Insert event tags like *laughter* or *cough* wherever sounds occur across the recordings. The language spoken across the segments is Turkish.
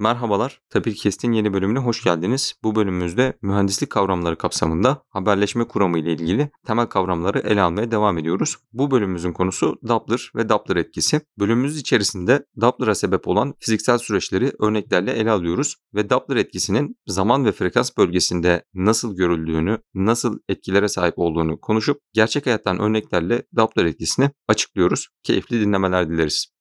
Merhabalar, Tapir Kest'in yeni bölümüne hoş geldiniz. Bu bölümümüzde mühendislik kavramları kapsamında haberleşme kuramı ile ilgili temel kavramları ele almaya devam ediyoruz. Bu bölümümüzün konusu Doppler ve Doppler etkisi. Bölümümüz içerisinde Doppler'a sebep olan fiziksel süreçleri örneklerle ele alıyoruz ve Doppler etkisinin zaman ve frekans bölgesinde nasıl görüldüğünü, nasıl etkilere sahip olduğunu konuşup gerçek hayattan örneklerle Doppler etkisini açıklıyoruz. Keyifli dinlemeler dileriz.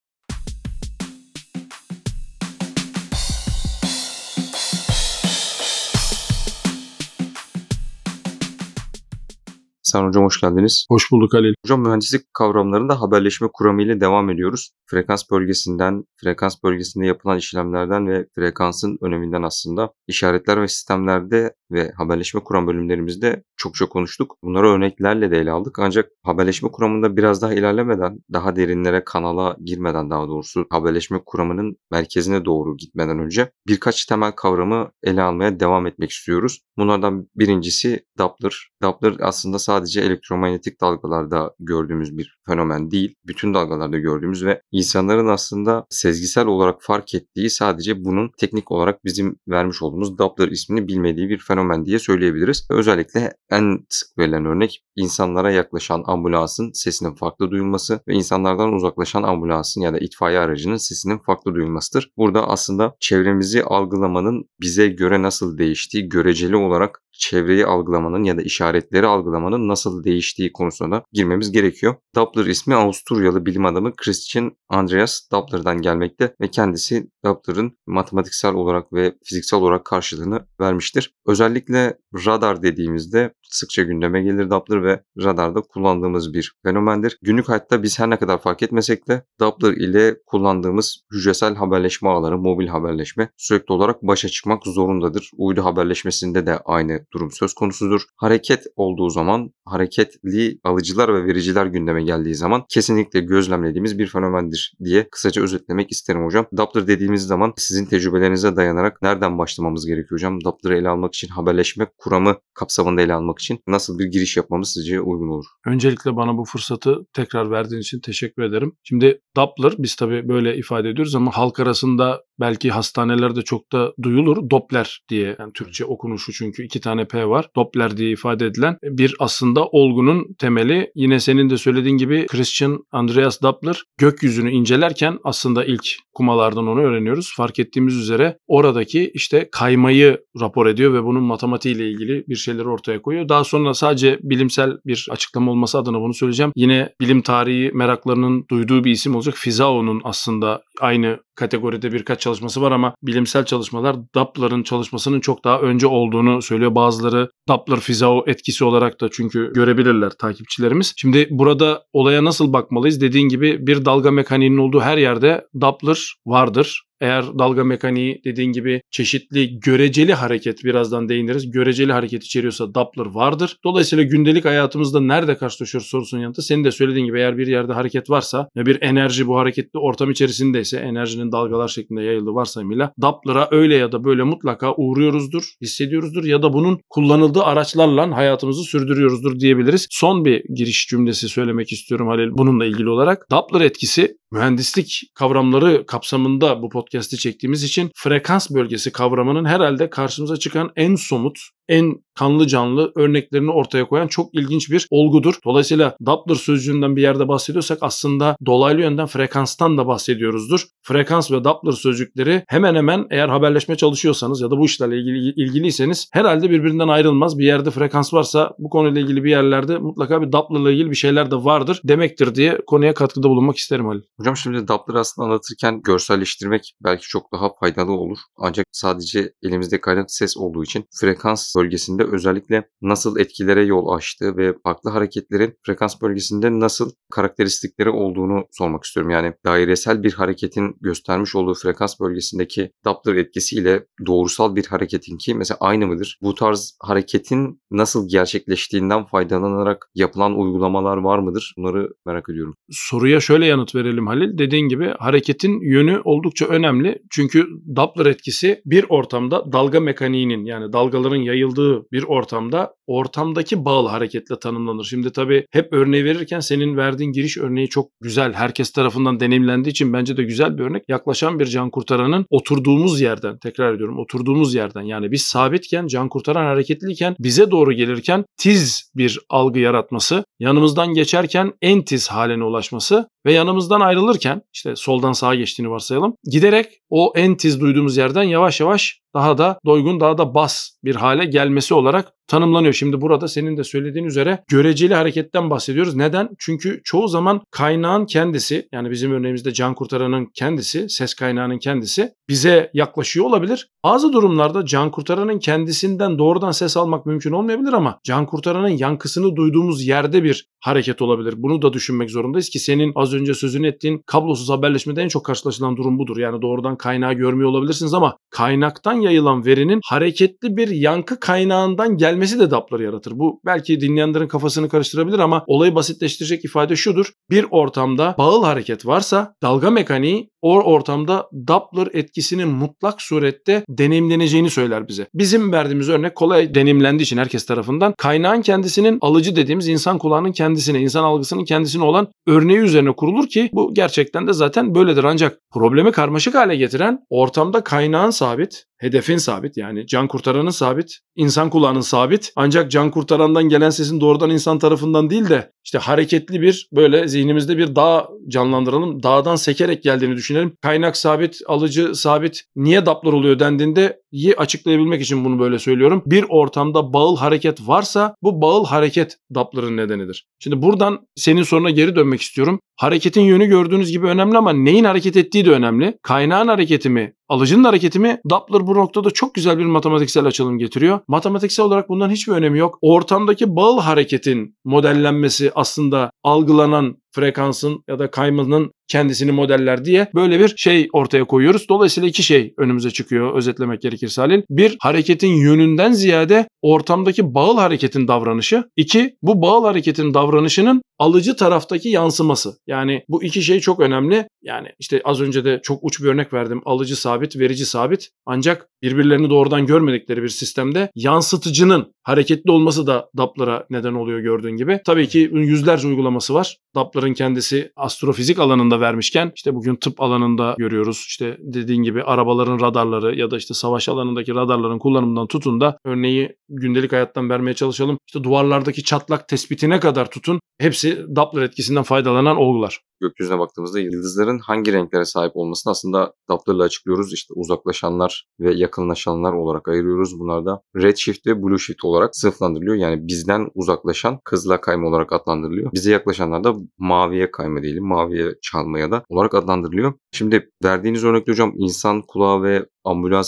Sen hocam hoş geldiniz. Hoş bulduk Halil. Hocam mühendislik kavramlarında haberleşme kuramı ile devam ediyoruz. Frekans bölgesinden, frekans bölgesinde yapılan işlemlerden ve frekansın öneminden aslında işaretler ve sistemlerde ve haberleşme kuram bölümlerimizde çok çok konuştuk. Bunları örneklerle de ele aldık. Ancak haberleşme kuramında biraz daha ilerlemeden, daha derinlere kanala girmeden daha doğrusu haberleşme kuramının merkezine doğru gitmeden önce birkaç temel kavramı ele almaya devam etmek istiyoruz. Bunlardan birincisi Doppler. Doppler aslında sadece elektromanyetik dalgalarda gördüğümüz bir fenomen değil. Bütün dalgalarda gördüğümüz ve insanların aslında sezgisel olarak fark ettiği sadece bunun teknik olarak bizim vermiş olduğumuz Doppler ismini bilmediği bir fenomen diye söyleyebiliriz. Özellikle en sık verilen örnek insanlara yaklaşan ambulansın sesinin farklı duyulması ve insanlardan uzaklaşan ambulansın ya da itfaiye aracının sesinin farklı duyulmasıdır. Burada aslında çevremizi algılamanın bize göre nasıl değiştiği göreceli olarak çevreyi algılamanın ya da işaretleri algılamanın nasıl değiştiği konusuna girmemiz gerekiyor. Doppler ismi Avusturyalı bilim adamı Christian Andreas Doppler'dan gelmekte ve kendisi Doppler'ın matematiksel olarak ve fiziksel olarak karşılığını vermiştir. Özellikle radar dediğimizde sıkça gündeme gelir Doppler ve radarda kullandığımız bir fenomendir. Günlük hayatta biz her ne kadar fark etmesek de Doppler ile kullandığımız hücresel haberleşme ağları, mobil haberleşme sürekli olarak başa çıkmak zorundadır. Uydu haberleşmesinde de aynı durum söz konusudur. Hareket olduğu zaman, hareketli alıcılar ve vericiler gündeme geldiği zaman kesinlikle gözlemlediğimiz bir fenomendir diye kısaca özetlemek isterim hocam. Doppler dediğimiz zaman sizin tecrübelerinize dayanarak nereden başlamamız gerekiyor hocam? Doppler'ı ele almak için haberleşme kuramı kapsamında ele almak için nasıl bir giriş yapmamız sizce uygun olur? Öncelikle bana bu fırsatı tekrar verdiğin için teşekkür ederim. Şimdi Doppler biz tabii böyle ifade ediyoruz ama halk arasında belki hastanelerde çok da duyulur. Doppler diye yani Türkçe okunuşu çünkü iki tane P var. Doppler diye ifade edilen bir aslında olgunun temeli. Yine senin de söylediğin gibi Christian Andreas Doppler gökyüzünü incelerken aslında ilk kumalardan onu öğreniyoruz. Fark ettiğimiz üzere oradaki işte kaymayı rapor ediyor ve bunun matematiğiyle ilgili bir şeyleri ortaya koyuyor. Daha sonra sadece bilimsel bir açıklama olması adına bunu söyleyeceğim. Yine bilim tarihi meraklarının duyduğu bir isim olacak. Fizao'nun aslında aynı kategoride birkaç çalışması var ama bilimsel çalışmalar Doppler'ın çalışmasının çok daha önce olduğunu söylüyor. Bazıları Doppler Fizao etkisi olarak da çünkü görebilirler takipçilerimiz. Şimdi burada olaya nasıl bakmalıyız? Dediğin gibi bir dalga mekaniğinin olduğu her yerde Doppler vardır. Eğer dalga mekaniği dediğin gibi çeşitli göreceli hareket birazdan değiniriz. Göreceli hareket içeriyorsa Doppler vardır. Dolayısıyla gündelik hayatımızda nerede karşılaşıyoruz sorusunun yanıtı senin de söylediğin gibi eğer bir yerde hareket varsa ve bir enerji bu hareketli ortam içerisindeyse enerjinin dalgalar şeklinde yayıldığı varsayımıyla Doppler'a öyle ya da böyle mutlaka uğruyoruzdur, hissediyoruzdur ya da bunun kullanıldığı araçlarla hayatımızı sürdürüyoruzdur diyebiliriz. Son bir giriş cümlesi söylemek istiyorum Halil bununla ilgili olarak. Doppler etkisi mühendislik kavramları kapsamında bu podcast'i çektiğimiz için frekans bölgesi kavramının herhalde karşımıza çıkan en somut, en kanlı canlı örneklerini ortaya koyan çok ilginç bir olgudur. Dolayısıyla Doppler sözcüğünden bir yerde bahsediyorsak aslında dolaylı yönden frekanstan da bahsediyoruzdur. Frekans ve Doppler sözcükleri hemen hemen eğer haberleşme çalışıyorsanız ya da bu işlerle ilgili ilgiliyseniz herhalde birbirinden ayrılmaz. Bir yerde frekans varsa bu konuyla ilgili bir yerlerde mutlaka bir Doppler'la ilgili bir şeyler de vardır demektir diye konuya katkıda bulunmak isterim Ali. Hocam şimdi Doppler aslında anlatırken görselleştirmek belki çok daha faydalı olur. Ancak sadece elimizde kaynak ses olduğu için frekans bölgesinde özellikle nasıl etkilere yol açtığı ve farklı hareketlerin frekans bölgesinde nasıl karakteristikleri olduğunu sormak istiyorum. Yani dairesel bir hareketin göstermiş olduğu frekans bölgesindeki Doppler etkisiyle doğrusal bir hareketin ki mesela aynı mıdır? Bu tarz hareketin nasıl gerçekleştiğinden faydalanarak yapılan uygulamalar var mıdır? Bunları merak ediyorum. Soruya şöyle yanıt verelim Halil. Dediğin gibi hareketin yönü oldukça önemli. Çünkü Doppler etkisi bir ortamda dalga mekaniğinin yani dalgaların yayıldığı bir ortamda ortamdaki bağlı hareketle tanımlanır. Şimdi tabii hep örneği verirken senin verdiğin giriş örneği çok güzel. Herkes tarafından deneyimlendiği için bence de güzel bir örnek. Yaklaşan bir can kurtaranın oturduğumuz yerden, tekrar ediyorum oturduğumuz yerden yani biz sabitken can kurtaran hareketliyken bize doğru gelirken tiz bir algı yaratması, yanımızdan geçerken en tiz haline ulaşması ve yanımızdan ayrılırken işte soldan sağa geçtiğini varsayalım. Giderek o en tiz duyduğumuz yerden yavaş yavaş daha da doygun, daha da bas bir hale gelmesi olarak tanımlanıyor. Şimdi burada senin de söylediğin üzere göreceli hareketten bahsediyoruz. Neden? Çünkü çoğu zaman kaynağın kendisi yani bizim örneğimizde can kurtaranın kendisi, ses kaynağının kendisi bize yaklaşıyor olabilir. Bazı durumlarda can kurtaranın kendisinden doğrudan ses almak mümkün olmayabilir ama can kurtaranın yankısını duyduğumuz yerde bir hareket olabilir. Bunu da düşünmek zorundayız ki senin az önce sözünü ettiğin kablosuz haberleşmede en çok karşılaşılan durum budur. Yani doğrudan kaynağı görmüyor olabilirsiniz ama kaynaktan yayılan verinin hareketli bir yankı kaynağından gelmesi de dapları yaratır. Bu belki dinleyenlerin kafasını karıştırabilir ama olayı basitleştirecek ifade şudur. Bir ortamda bağıl hareket varsa dalga mekaniği o ortamda Doppler etkisinin mutlak surette deneyimleneceğini söyler bize. Bizim verdiğimiz örnek kolay deneyimlendiği için herkes tarafından kaynağın kendisinin alıcı dediğimiz insan kulağının kendisine, insan algısının kendisine olan örneği üzerine kurulur ki bu gerçekten de zaten böyledir. Ancak problemi karmaşık hale getiren ortamda kaynağın sabit, hedefin sabit yani can kurtaranın sabit, insan kulağının sabit ancak can kurtarandan gelen sesin doğrudan insan tarafından değil de işte hareketli bir böyle zihnimizde bir dağ canlandıralım. Dağdan sekerek geldiğini düşünelim. Kaynak sabit, alıcı sabit. Niye daplar oluyor dendiğinde iyi açıklayabilmek için bunu böyle söylüyorum. Bir ortamda bağıl hareket varsa bu bağıl hareket dapların nedenidir. Şimdi buradan senin soruna geri dönmek istiyorum. Hareketin yönü gördüğünüz gibi önemli ama neyin hareket ettiği de önemli. Kaynağın hareketi mi, alıcının hareketi mi? Doppler bu noktada çok güzel bir matematiksel açılım getiriyor. Matematiksel olarak bundan hiçbir önemi yok. Ortamdaki bağıl hareketin modellenmesi aslında algılanan frekansın ya da kaymanın kendisini modeller diye böyle bir şey ortaya koyuyoruz. Dolayısıyla iki şey önümüze çıkıyor özetlemek gerekirse Halil. Bir, hareketin yönünden ziyade ortamdaki bağıl hareketin davranışı. İki, bu bağıl hareketin davranışının alıcı taraftaki yansıması. Yani bu iki şey çok önemli. Yani işte az önce de çok uç bir örnek verdim. Alıcı sabit, verici sabit. Ancak birbirlerini doğrudan görmedikleri bir sistemde yansıtıcının hareketli olması da DAP'lara neden oluyor gördüğün gibi. Tabii ki yüzlerce uygulaması var. DAP'ların kendisi astrofizik alanında vermişken işte bugün tıp alanında görüyoruz. İşte dediğin gibi arabaların radarları ya da işte savaş alanındaki radarların kullanımından tutun da örneği gündelik hayattan vermeye çalışalım. İşte duvarlardaki çatlak tespitine kadar tutun. Hepsi Doppler etkisinden faydalanan olgular gökyüzüne baktığımızda yıldızların hangi renklere sahip olmasını aslında Doppler'la açıklıyoruz. İşte uzaklaşanlar ve yakınlaşanlar olarak ayırıyoruz. Bunlar da redshift ve blue shift olarak sınıflandırılıyor. Yani bizden uzaklaşan kızıla kayma olarak adlandırılıyor. Bize yaklaşanlar da maviye kayma diyelim, maviye çalmaya da olarak adlandırılıyor. Şimdi verdiğiniz örnekte hocam insan kulağı ve ambulans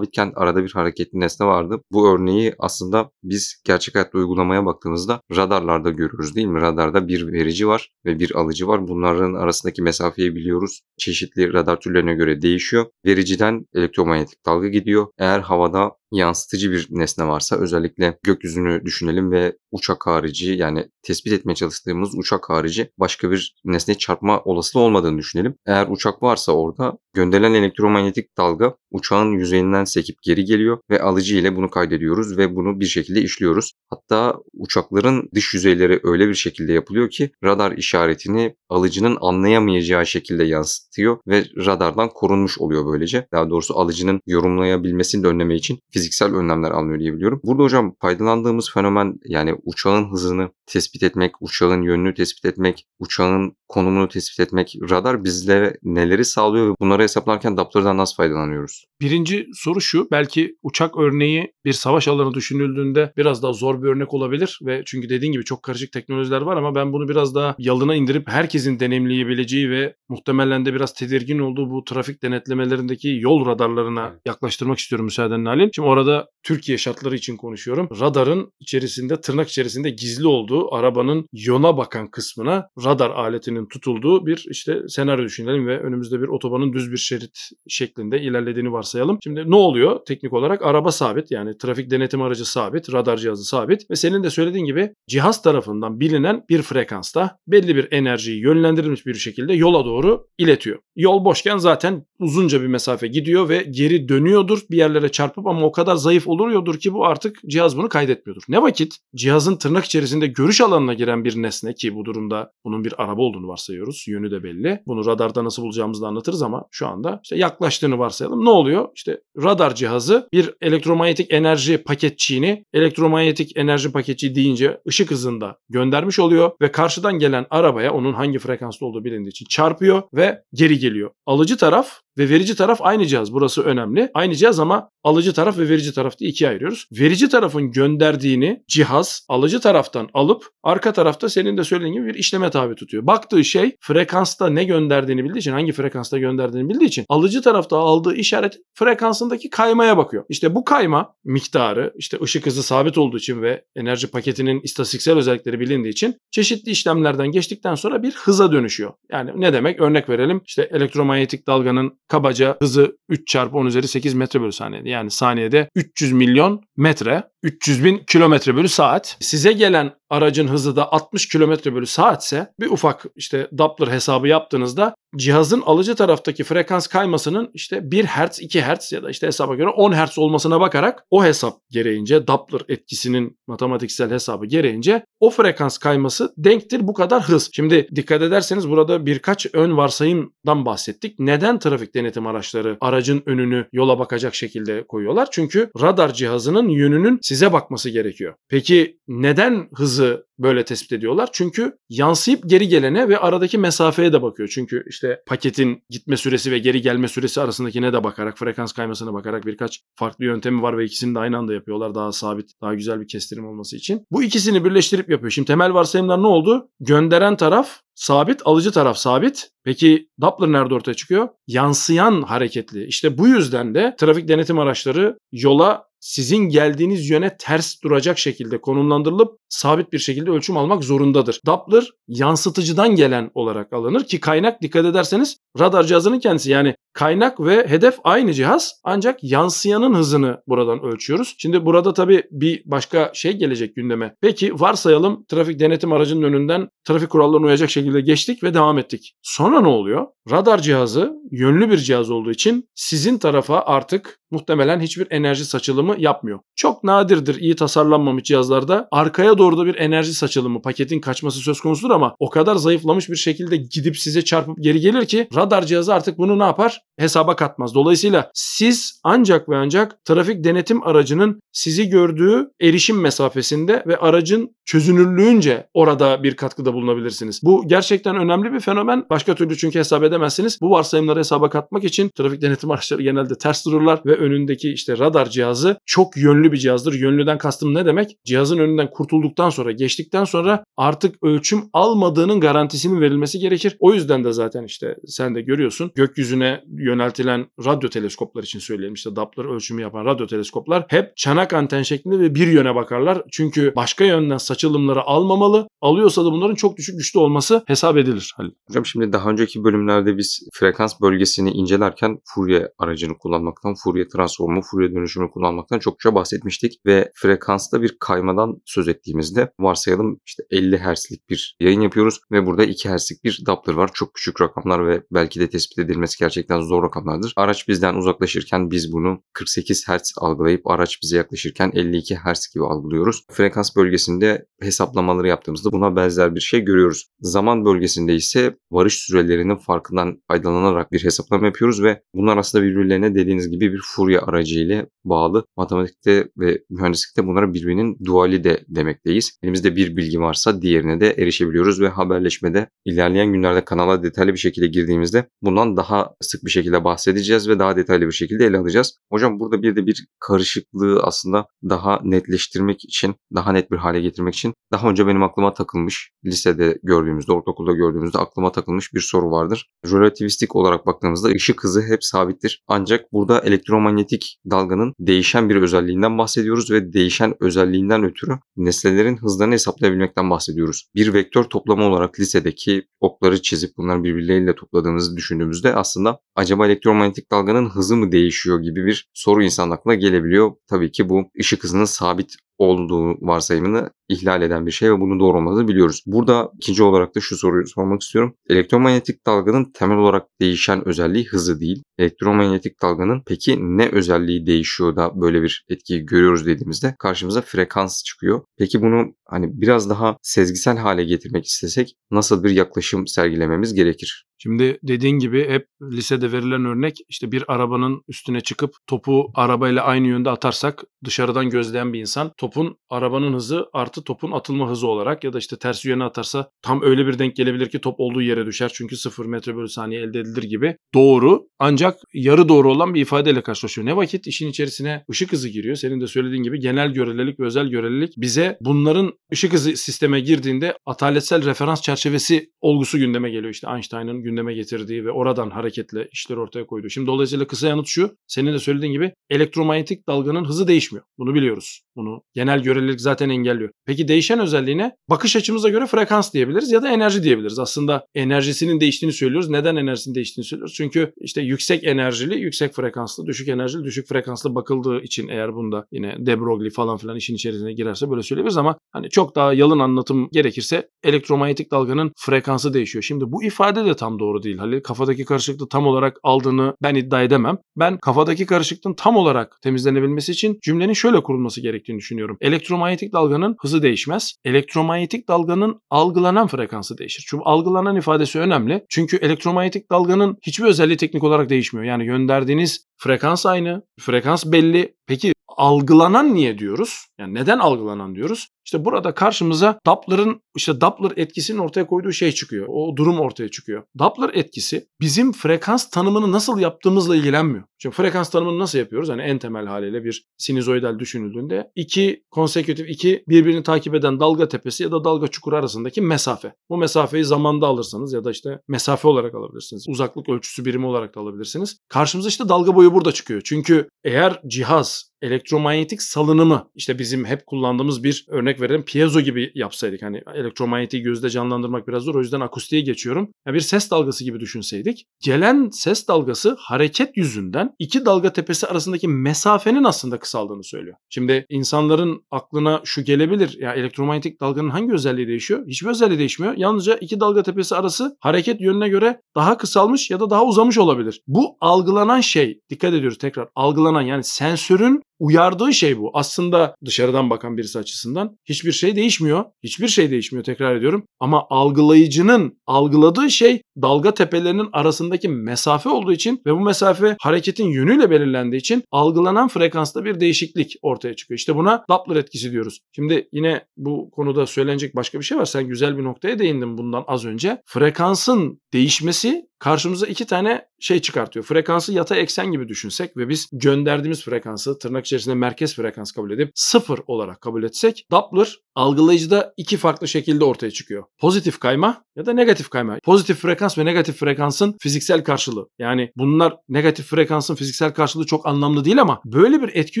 sabitken arada bir hareketli nesne vardı. Bu örneği aslında biz gerçek hayatta uygulamaya baktığımızda radarlarda görüyoruz değil mi? Radarda bir verici var ve bir alıcı var. Bunların arasındaki mesafeyi biliyoruz. Çeşitli radar türlerine göre değişiyor. Vericiden elektromanyetik dalga gidiyor. Eğer havada yansıtıcı bir nesne varsa özellikle gökyüzünü düşünelim ve uçak harici yani tespit etmeye çalıştığımız uçak harici başka bir nesne çarpma olasılığı olmadığını düşünelim. Eğer uçak varsa orada gönderilen elektromanyetik dalga uçağın yüzeyinden sekip geri geliyor ve alıcı ile bunu kaydediyoruz ve bunu bir şekilde işliyoruz. Hatta uçakların dış yüzeyleri öyle bir şekilde yapılıyor ki radar işaretini alıcının anlayamayacağı şekilde yansıtıyor ve radardan korunmuş oluyor böylece. Daha doğrusu alıcının yorumlayabilmesini de önlemek için fiziksel önlemler alınıyor diye biliyorum. Burada hocam faydalandığımız fenomen yani uçağın hızını tespit etmek, uçağın yönünü tespit etmek, uçağın konumunu tespit etmek, radar bizlere neleri sağlıyor ve bunları hesaplarken Doppler'dan nasıl faydalanıyoruz? Birinci soru şu, belki uçak örneği bir savaş alanı düşünüldüğünde biraz daha zor bir örnek olabilir ve çünkü dediğin gibi çok karışık teknolojiler var ama ben bunu biraz daha yalına indirip herkesin deneyimleyebileceği ve muhtemelen de biraz tedirgin olduğu bu trafik denetlemelerindeki yol radarlarına yaklaştırmak istiyorum müsaadenle Halim. Şimdi orada Türkiye şartları için konuşuyorum. Radarın içerisinde tırnak içerisinde gizli olduğu arabanın yona bakan kısmına radar aletinin hareketinin tutulduğu bir işte senaryo düşünelim ve önümüzde bir otobanın düz bir şerit şeklinde ilerlediğini varsayalım. Şimdi ne oluyor teknik olarak? Araba sabit yani trafik denetim aracı sabit, radar cihazı sabit ve senin de söylediğin gibi cihaz tarafından bilinen bir frekansta belli bir enerjiyi yönlendirilmiş bir şekilde yola doğru iletiyor. Yol boşken zaten uzunca bir mesafe gidiyor ve geri dönüyordur bir yerlere çarpıp ama o kadar zayıf oluyordur ki bu artık cihaz bunu kaydetmiyordur. Ne vakit cihazın tırnak içerisinde görüş alanına giren bir nesne ki bu durumda bunun bir araba olduğunu varsayıyoruz. Yönü de belli. Bunu radarda nasıl bulacağımızı da anlatırız ama şu anda işte yaklaştığını varsayalım. Ne oluyor? İşte radar cihazı bir elektromanyetik enerji paketçiğini elektromanyetik enerji paketçiği deyince ışık hızında göndermiş oluyor ve karşıdan gelen arabaya onun hangi frekansta olduğu bilindiği için çarpıyor ve geri geliyor. Alıcı taraf ve verici taraf aynı cihaz. Burası önemli. Aynı cihaz ama alıcı taraf ve verici taraf diye ikiye ayırıyoruz. Verici tarafın gönderdiğini cihaz alıcı taraftan alıp arka tarafta senin de söylediğin gibi bir işleme tabi tutuyor. Baktığı şey frekansta ne gönderdiğini bildiği için, hangi frekansta gönderdiğini bildiği için alıcı tarafta aldığı işaret frekansındaki kaymaya bakıyor. İşte bu kayma miktarı işte ışık hızı sabit olduğu için ve enerji paketinin istatistiksel özellikleri bilindiği için çeşitli işlemlerden geçtikten sonra bir hıza dönüşüyor. Yani ne demek? Örnek verelim. İşte elektromanyetik dalganın kabaca hızı 3 çarpı 10 üzeri 8 metre bölü saniye. Yani saniyede 300 milyon metre, 300 bin kilometre bölü saat. Size gelen aracın hızı da 60 kilometre bölü saatse bir ufak işte Doppler hesabı yaptığınızda cihazın alıcı taraftaki frekans kaymasının işte 1 Hz, 2 Hz ya da işte hesaba göre 10 Hz olmasına bakarak o hesap gereğince Doppler etkisinin matematiksel hesabı gereğince o frekans kayması denktir bu kadar hız. Şimdi dikkat ederseniz burada birkaç ön varsayımdan bahsettik. Neden trafik denetim araçları aracın önünü yola bakacak şekilde koyuyorlar? Çünkü radar cihazının yönünün size bakması gerekiyor. Peki neden hızı böyle tespit ediyorlar? Çünkü yansıyıp geri gelene ve aradaki mesafeye de bakıyor. Çünkü işte paketin gitme süresi ve geri gelme süresi arasındakine de bakarak, frekans kaymasına bakarak birkaç farklı yöntemi var ve ikisini de aynı anda yapıyorlar. Daha sabit, daha güzel bir kestirim olması için. Bu ikisini birleştirip yapıyor. Şimdi temel varsayımlar ne oldu? Gönderen taraf sabit, alıcı taraf sabit. Peki Doppler nerede ortaya çıkıyor? Yansıyan hareketli. İşte bu yüzden de trafik denetim araçları yola sizin geldiğiniz yöne ters duracak şekilde konumlandırılıp sabit bir şekilde ölçüm almak zorundadır. Doppler yansıtıcıdan gelen olarak alınır ki kaynak dikkat ederseniz radar cihazının kendisi yani kaynak ve hedef aynı cihaz ancak yansıyanın hızını buradan ölçüyoruz. Şimdi burada tabii bir başka şey gelecek gündeme. Peki varsayalım trafik denetim aracının önünden trafik kurallarına uyacak şekilde geçtik ve devam ettik. Sonra ne oluyor? Radar cihazı yönlü bir cihaz olduğu için sizin tarafa artık muhtemelen hiçbir enerji saçılımı yapmıyor. Çok nadirdir iyi tasarlanmamış cihazlarda arkaya doğru da bir enerji saçılımı paketin kaçması söz konusudur ama o kadar zayıflamış bir şekilde gidip size çarpıp geri gelir ki radar cihazı artık bunu ne yapar? Hesaba katmaz. Dolayısıyla siz ancak ve ancak trafik denetim aracının sizi gördüğü erişim mesafesinde ve aracın çözünürlüğünce orada bir katkıda bulunabilirsiniz. Bu gerçekten önemli bir fenomen. Başka türlü çünkü hesap edemezsiniz. Bu varsayımları hesaba katmak için trafik denetim *laughs* araçları genelde ters dururlar ve önündeki işte radar cihazı çok yönlü bir cihazdır. Yönlüden kastım ne demek? Cihazın önünden kurtulduktan sonra, geçtikten sonra artık ölçüm almadığının garantisinin verilmesi gerekir. O yüzden de zaten işte sen de görüyorsun gökyüzüne yöneltilen radyo teleskoplar için söyleyelim işte Doppler ölçümü yapan radyo teleskoplar hep çanak anten şeklinde ve bir yöne bakarlar. Çünkü başka yönden saçılımları almamalı. Alıyorsa da bunların çok düşük güçlü olması hesap edilir. Halil. Hocam şimdi daha önceki bölümlerde biz frekans bölgesini incelerken Fourier aracını kullanmaktan, Fourier transformu, Fourier dönüşümü kullanmaktan çokça bahsetmiştik ve frekansta bir kaymadan söz ettiğimizde varsayalım işte 50 Hz'lik bir yayın yapıyoruz ve burada 2 Hz'lik bir Doppler var. Çok küçük rakamlar ve belki de tespit edilmesi gerçekten zor rakamlardır. Araç bizden uzaklaşırken biz bunu 48 Hz algılayıp araç bize yaklaşırken 52 Hz gibi algılıyoruz. Frekans bölgesinde hesaplamaları yaptığımızda buna benzer bir şey görüyoruz. Zaman bölgesinde ise varış sürelerinin farkından faydalanarak bir hesaplama yapıyoruz ve bunlar aslında birbirlerine dediğiniz gibi bir Fourier aracı ile bağlı. Matematikte ve mühendislikte bunlara birbirinin duali de demekteyiz. Elimizde bir bilgi varsa diğerine de erişebiliyoruz ve haberleşmede ilerleyen günlerde kanala detaylı bir şekilde girdiğimizde bundan daha sık bir şekilde bahsedeceğiz ve daha detaylı bir şekilde ele alacağız. Hocam burada bir de bir karışıklığı aslında daha netleştirmek için, daha net bir hale getirmek için daha önce benim aklıma takılmış, lisede gördüğümüzde, ortaokulda gördüğümüzde aklıma takılmış bir soru vardır. Relativistik olarak baktığımızda ışık hızı hep sabittir. Ancak burada elektromanyetik dalganın değişen bir özelliğinden bahsediyoruz ve değişen özelliğinden ötürü nesnelerin nesnelerin hızlarını hesaplayabilmekten bahsediyoruz. Bir vektör toplama olarak lisedeki okları çizip bunları birbirleriyle topladığımızı düşündüğümüzde aslında acaba elektromanyetik dalganın hızı mı değişiyor gibi bir soru insan aklına gelebiliyor. Tabii ki bu ışık hızının sabit olduğu varsayımını ihlal eden bir şey ve bunu doğru olmadığını biliyoruz. Burada ikinci olarak da şu soruyu sormak istiyorum. Elektromanyetik dalganın temel olarak değişen özelliği hızı değil. Elektromanyetik dalganın peki ne özelliği değişiyor da böyle bir etkiyi görüyoruz dediğimizde karşımıza frekans çıkıyor. Peki bunu hani biraz daha sezgisel hale getirmek istesek nasıl bir yaklaşım sergilememiz gerekir? Şimdi dediğin gibi hep lisede verilen örnek işte bir arabanın üstüne çıkıp topu arabayla aynı yönde atarsak dışarıdan gözleyen bir insan topun arabanın hızı artı topun atılma hızı olarak ya da işte ters yöne atarsa tam öyle bir denk gelebilir ki top olduğu yere düşer çünkü 0 metre bölü saniye elde edilir gibi. Doğru ancak yarı doğru olan bir ifadeyle karşılaşıyor. Ne vakit işin içerisine ışık hızı giriyor. Senin de söylediğin gibi genel görelilik ve özel görelilik bize bunların ışık hızı sisteme girdiğinde ataletsel referans çerçevesi olgusu gündeme geliyor. İşte Einstein'ın gündeme getirdiği ve oradan hareketle işleri ortaya koyduğu. Şimdi dolayısıyla kısa yanıt şu. Senin de söylediğin gibi elektromanyetik dalganın hızı değişmiyor. Bunu biliyoruz. Bunu genel görelilik zaten engelliyor. Peki değişen özelliğine bakış açımıza göre frekans diyebiliriz ya da enerji diyebiliriz. Aslında enerjisinin değiştiğini söylüyoruz. Neden enerjisinin değiştiğini söylüyoruz? Çünkü işte yüksek enerjili, yüksek frekanslı, düşük enerjili, düşük frekanslı bakıldığı için eğer bunda yine De Broglie falan filan işin içerisine girerse böyle söyleyebiliriz ama hani çok daha yalın anlatım gerekirse elektromanyetik dalganın frekansı değişiyor. Şimdi bu ifade de tam doğru değil Halil. Kafadaki karışıklığı tam olarak aldığını ben iddia edemem. Ben kafadaki karışıklığın tam olarak temizlenebilmesi için cümlenin şöyle kurulması gerektiğini düşünüyorum. Elektromanyetik dalganın hızı değişmez. Elektromanyetik dalganın algılanan frekansı değişir. Çünkü algılanan ifadesi önemli. Çünkü elektromanyetik dalganın hiçbir özelliği teknik olarak değişmiyor. Yani gönderdiğiniz frekans aynı, frekans belli. Peki algılanan niye diyoruz? Yani neden algılanan diyoruz? İşte burada karşımıza Doppler'ın işte Doppler etkisinin ortaya koyduğu şey çıkıyor. O durum ortaya çıkıyor. Doppler etkisi bizim frekans tanımını nasıl yaptığımızla ilgilenmiyor. Şimdi frekans tanımını nasıl yapıyoruz? Hani en temel haliyle bir sinüzoidal düşünüldüğünde iki konsekütif iki birbirini takip eden dalga tepesi ya da dalga çukuru arasındaki mesafe. Bu mesafeyi zamanda alırsanız ya da işte mesafe olarak alabilirsiniz. Uzaklık ölçüsü birimi olarak da alabilirsiniz. Karşımıza işte dalga boyu burada çıkıyor. Çünkü eğer cihaz elektromanyetik salınımı işte bizim hep kullandığımız bir örnek verelim piezo gibi yapsaydık hani elektromanyetiği gözde canlandırmak biraz zor o yüzden akustiğe geçiyorum. Yani bir ses dalgası gibi düşünseydik gelen ses dalgası hareket yüzünden iki dalga tepesi arasındaki mesafenin aslında kısaldığını söylüyor. Şimdi insanların aklına şu gelebilir ya elektromanyetik dalganın hangi özelliği değişiyor? Hiçbir özelliği değişmiyor. Yalnızca iki dalga tepesi arası hareket yönüne göre daha kısalmış ya da daha uzamış olabilir. Bu algılanan şey dikkat ediyoruz tekrar algılanan yani sensörün uyardığı şey bu. Aslında dışarıdan bakan birisi açısından hiçbir şey değişmiyor. Hiçbir şey değişmiyor tekrar ediyorum. Ama algılayıcının algıladığı şey dalga tepelerinin arasındaki mesafe olduğu için ve bu mesafe hareketin yönüyle belirlendiği için algılanan frekansta bir değişiklik ortaya çıkıyor. İşte buna Doppler etkisi diyoruz. Şimdi yine bu konuda söylenecek başka bir şey var. Sen güzel bir noktaya değindin bundan az önce. Frekansın değişmesi karşımıza iki tane şey çıkartıyor. Frekansı yatay eksen gibi düşünsek ve biz gönderdiğimiz frekansı tırnak içerisinde merkez frekans kabul edip sıfır olarak kabul etsek Doppler algılayıcıda iki farklı şekilde ortaya çıkıyor. Pozitif kayma ya da negatif kayma. Pozitif frekans ve negatif frekansın fiziksel karşılığı. Yani bunlar negatif frekansın fiziksel karşılığı çok anlamlı değil ama böyle bir etki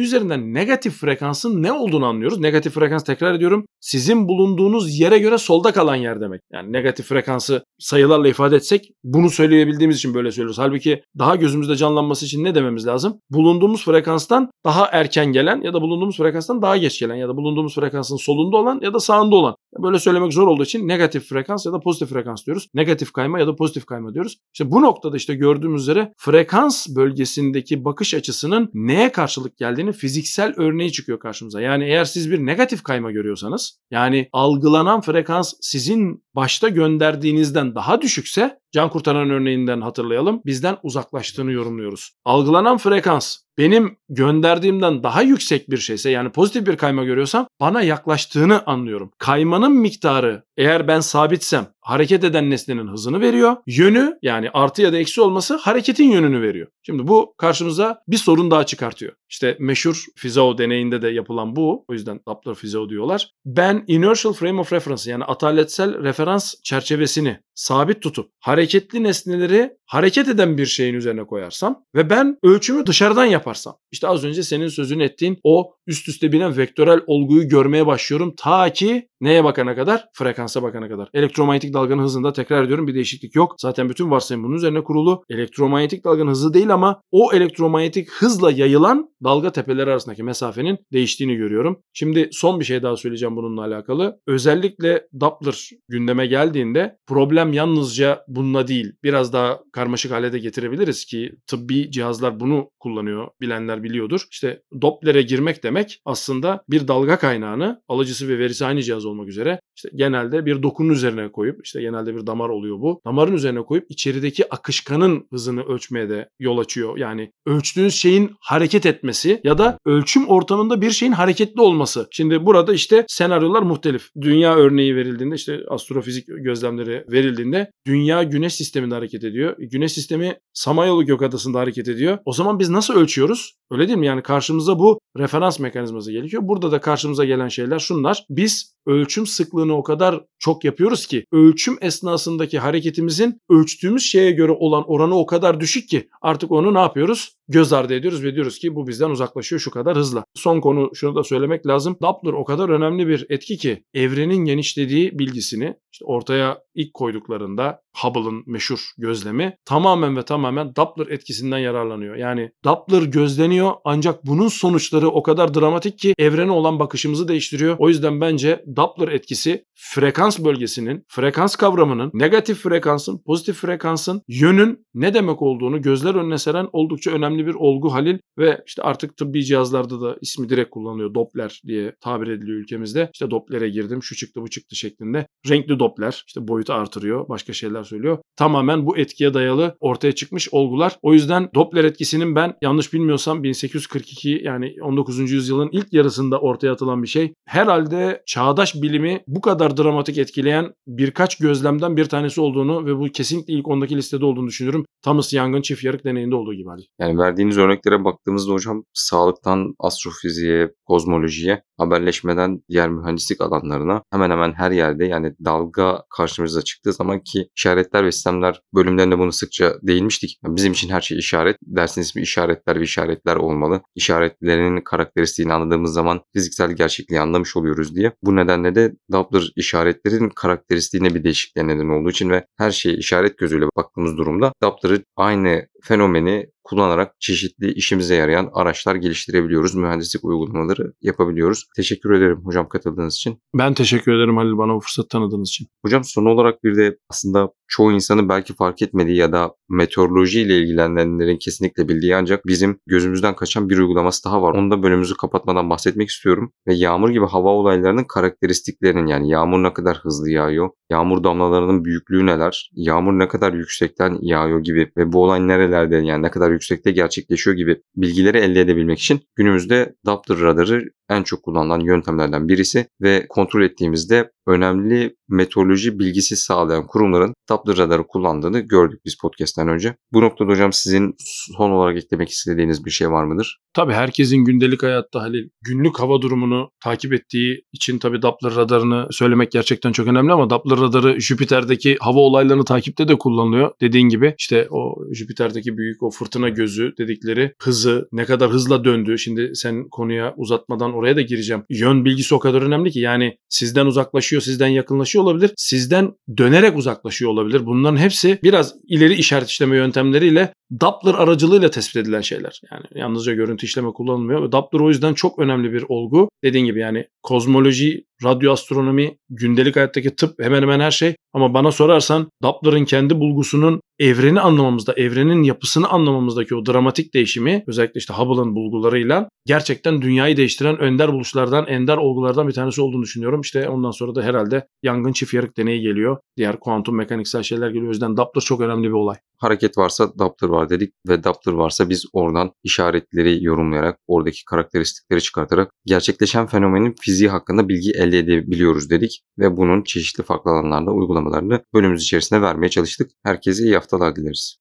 üzerinden negatif frekansın ne olduğunu anlıyoruz. Negatif frekans tekrar ediyorum sizin bulunduğunuz yere göre solda kalan yer demek. Yani negatif frekansı sayılarla ifade etsek bunu söyleyebildiğimiz için böyle söylüyoruz. Halbuki daha gözümüzde canlanması için ne dememiz lazım? Bulunduğumuz frekanstan daha erken gelen ya da bulunduğumuz frekanstan daha geç gelen ya da bulunduğumuz frekansın solunda olan ya da sağında olan. Böyle söylemek zor olduğu için negatif frekans ya da pozitif frekans diyoruz. Negatif kayma ya da pozitif kayma diyoruz. İşte bu noktada işte gördüğümüz üzere frekans bölgesindeki bakış açısının neye karşılık geldiğini fiziksel örneği çıkıyor karşımıza. Yani eğer siz bir negatif kayma görüyorsanız yani algılanan frekans sizin başta gönderdiğinizden daha düşükse can kurtaran örneğinden hatırlayalım. Bizden uzaklaştığını yorumluyoruz. Algılanan frekans benim gönderdiğimden daha yüksek bir şeyse yani pozitif bir kayma görüyorsam bana yaklaştığını anlıyorum. Kaymanın miktarı eğer ben sabitsem hareket eden nesnenin hızını veriyor. Yönü yani artı ya da eksi olması hareketin yönünü veriyor. Şimdi bu karşımıza bir sorun daha çıkartıyor. İşte meşhur Fizao deneyinde de yapılan bu. O yüzden Doppler Fizao diyorlar. Ben inertial frame of reference yani ataletsel referans çerçevesini sabit tutup hareketli nesneleri hareket eden bir şeyin üzerine koyarsam ve ben ölçümü dışarıdan yaparsam yaparsam. İşte az önce senin sözünü ettiğin o üst üste binen vektörel olguyu görmeye başlıyorum. Ta ki neye bakana kadar? Frekansa bakana kadar. Elektromanyetik dalganın hızında tekrar ediyorum bir değişiklik yok. Zaten bütün varsayım bunun üzerine kurulu. Elektromanyetik dalganın hızı değil ama o elektromanyetik hızla yayılan dalga tepeleri arasındaki mesafenin değiştiğini görüyorum. Şimdi son bir şey daha söyleyeceğim bununla alakalı. Özellikle Doppler gündeme geldiğinde problem yalnızca bununla değil. Biraz daha karmaşık hale de getirebiliriz ki tıbbi cihazlar bunu kullanıyor. Bilenler biliyordur. İşte Doppler'e girmek demek aslında bir dalga kaynağını alıcısı ve verisi aynı cihaz olmak üzere işte genelde bir dokunun üzerine koyup işte genelde bir damar oluyor bu. Damarın üzerine koyup içerideki akışkanın hızını ölçmeye de yol açıyor. Yani ölçtüğünüz şeyin hareket etmesi ya da ölçüm ortamında bir şeyin hareketli olması. Şimdi burada işte senaryolar muhtelif. Dünya örneği verildiğinde işte astrofizik gözlemleri verildiğinde dünya güneş sisteminde hareket ediyor. Güneş sistemi Samanyolu Gökadası'nda hareket ediyor. O zaman biz nasıl ölçüyoruz? Öyle değil mi? Yani karşımıza bu referans mekanizması geliyor. Burada da karşımıza gelen şeyler şunlar. Biz ölçüm sıklığını o kadar çok yapıyoruz ki ölçüm esnasındaki hareketimizin ölçtüğümüz şeye göre olan oranı o kadar düşük ki artık onu ne yapıyoruz? Göz ardı ediyoruz ve diyoruz ki bu bizden uzaklaşıyor şu kadar hızla. Son konu şunu da söylemek lazım. Doppler o kadar önemli bir etki ki evrenin genişlediği bilgisini işte ortaya ilk koyduklarında Hubble'ın meşhur gözlemi tamamen ve tamamen Doppler etkisinden yararlanıyor. Yani Doppler gözleniyor ancak bunun sonuçları o kadar dramatik ki evrene olan bakışımızı değiştiriyor. O yüzden bence Doppler etkisi frekans bölgesinin, frekans kavramının, negatif frekansın, pozitif frekansın, yönün ne demek olduğunu gözler önüne seren oldukça önemli bir olgu Halil ve işte artık tıbbi cihazlarda da ismi direkt kullanılıyor. Doppler diye tabir ediliyor ülkemizde. İşte Doppler'e girdim, şu çıktı, bu çıktı şeklinde. Renkli Doppler, işte boyutu artırıyor, başka şeyler söylüyor. Tamamen bu etkiye dayalı ortaya çıkmış olgular. O yüzden Doppler etkisinin ben yanlış bilmiyorsam 1842 yani 19. yüzyılın ilk yarısında ortaya atılan bir şey. Herhalde çağdaş bilimi bu kadar dramatik etkileyen birkaç gözlemden bir tanesi olduğunu ve bu kesinlikle ilk ondaki listede olduğunu düşünüyorum. Thomas Young'ın çift yarık deneyinde olduğu gibi. Ali. Yani verdiğiniz örneklere baktığımızda hocam sağlıktan astrofiziğe, kozmolojiye, haberleşmeden diğer mühendislik alanlarına hemen hemen her yerde yani dalga karşımıza çıktığı zaman ki işaretler ve sistemler bölümlerinde bunu sıkça değinmiştik. Yani bizim için her şey işaret. Dersin ismi işaretler ve işaretler olmalı. İşaretlerinin karakteristiğini anladığımız zaman fiziksel gerçekliği anlamış oluyoruz diye. Bu nedenle de Doppler işaretlerin karakteristiğine bir değişikliğe neden olduğu için ve her şeye işaret gözüyle baktığımız durumda Doppler'ı aynı fenomeni kullanarak çeşitli işimize yarayan araçlar geliştirebiliyoruz. Mühendislik uygulamaları yapabiliyoruz. Teşekkür ederim hocam katıldığınız için. Ben teşekkür ederim Halil bana bu fırsat tanıdığınız için. Hocam son olarak bir de aslında çoğu insanın belki fark etmediği ya da meteoroloji ile ilgilenenlerin kesinlikle bildiği ancak bizim gözümüzden kaçan bir uygulaması daha var. Onu da bölümümüzü kapatmadan bahsetmek istiyorum. Ve yağmur gibi hava olaylarının karakteristiklerinin yani yağmur ne kadar hızlı yağıyor, yağmur damlalarının büyüklüğü neler, yağmur ne kadar yüksekten yağıyor gibi ve bu olay nerelerde yani ne kadar yüksekte gerçekleşiyor gibi bilgileri elde edebilmek için günümüzde Doppler radarı en çok kullanılan yöntemlerden birisi ve kontrol ettiğimizde önemli meteoroloji bilgisi sağlayan kurumların Doppler radarı kullandığını gördük biz podcast'ten önce. Bu noktada hocam sizin son olarak eklemek istediğiniz bir şey var mıdır? Tabii herkesin gündelik hayatta Halil günlük hava durumunu takip ettiği için tabii Doppler radarını söylemek gerçekten çok önemli ama Doppler radarı Jüpiter'deki hava olaylarını takipte de kullanılıyor. Dediğin gibi işte o Jüpiter'deki büyük o fırtına gözü dedikleri hızı ne kadar hızla döndü. Şimdi sen konuya uzatmadan oraya da gireceğim. Yön bilgisi o kadar önemli ki yani sizden uzaklaşıyor, sizden yakınlaşıyor olabilir. Sizden dönerek uzaklaşıyor olabilir. Bunların hepsi biraz ileri işaret işleme yöntemleriyle Doppler aracılığıyla tespit edilen şeyler. Yani yalnızca görüntü işleme kullanılmıyor. Doppler o yüzden çok önemli bir olgu. Dediğin gibi yani kozmoloji, radyo astronomi, gündelik hayattaki tıp hemen hemen her şey. Ama bana sorarsan Doppler'ın kendi bulgusunun evreni anlamamızda, evrenin yapısını anlamamızdaki o dramatik değişimi özellikle işte Hubble'ın bulgularıyla gerçekten dünyayı değiştiren önder buluşlardan, ender olgulardan bir tanesi olduğunu düşünüyorum. İşte ondan sonra da herhalde yangın çift yarık deneyi geliyor. Diğer kuantum mekaniksel şeyler geliyor. O yüzden Doppler çok önemli bir olay. Hareket varsa Doppler var dedik ve Doppler varsa biz oradan işaretleri yorumlayarak, oradaki karakteristikleri çıkartarak gerçekleşen fenomenin fiziği hakkında bilgi elde edebiliyoruz dedik ve bunun çeşitli farklı alanlarda uygulamalarını bölümümüz içerisinde vermeye çalıştık. Herkese iyi haftalar dileriz.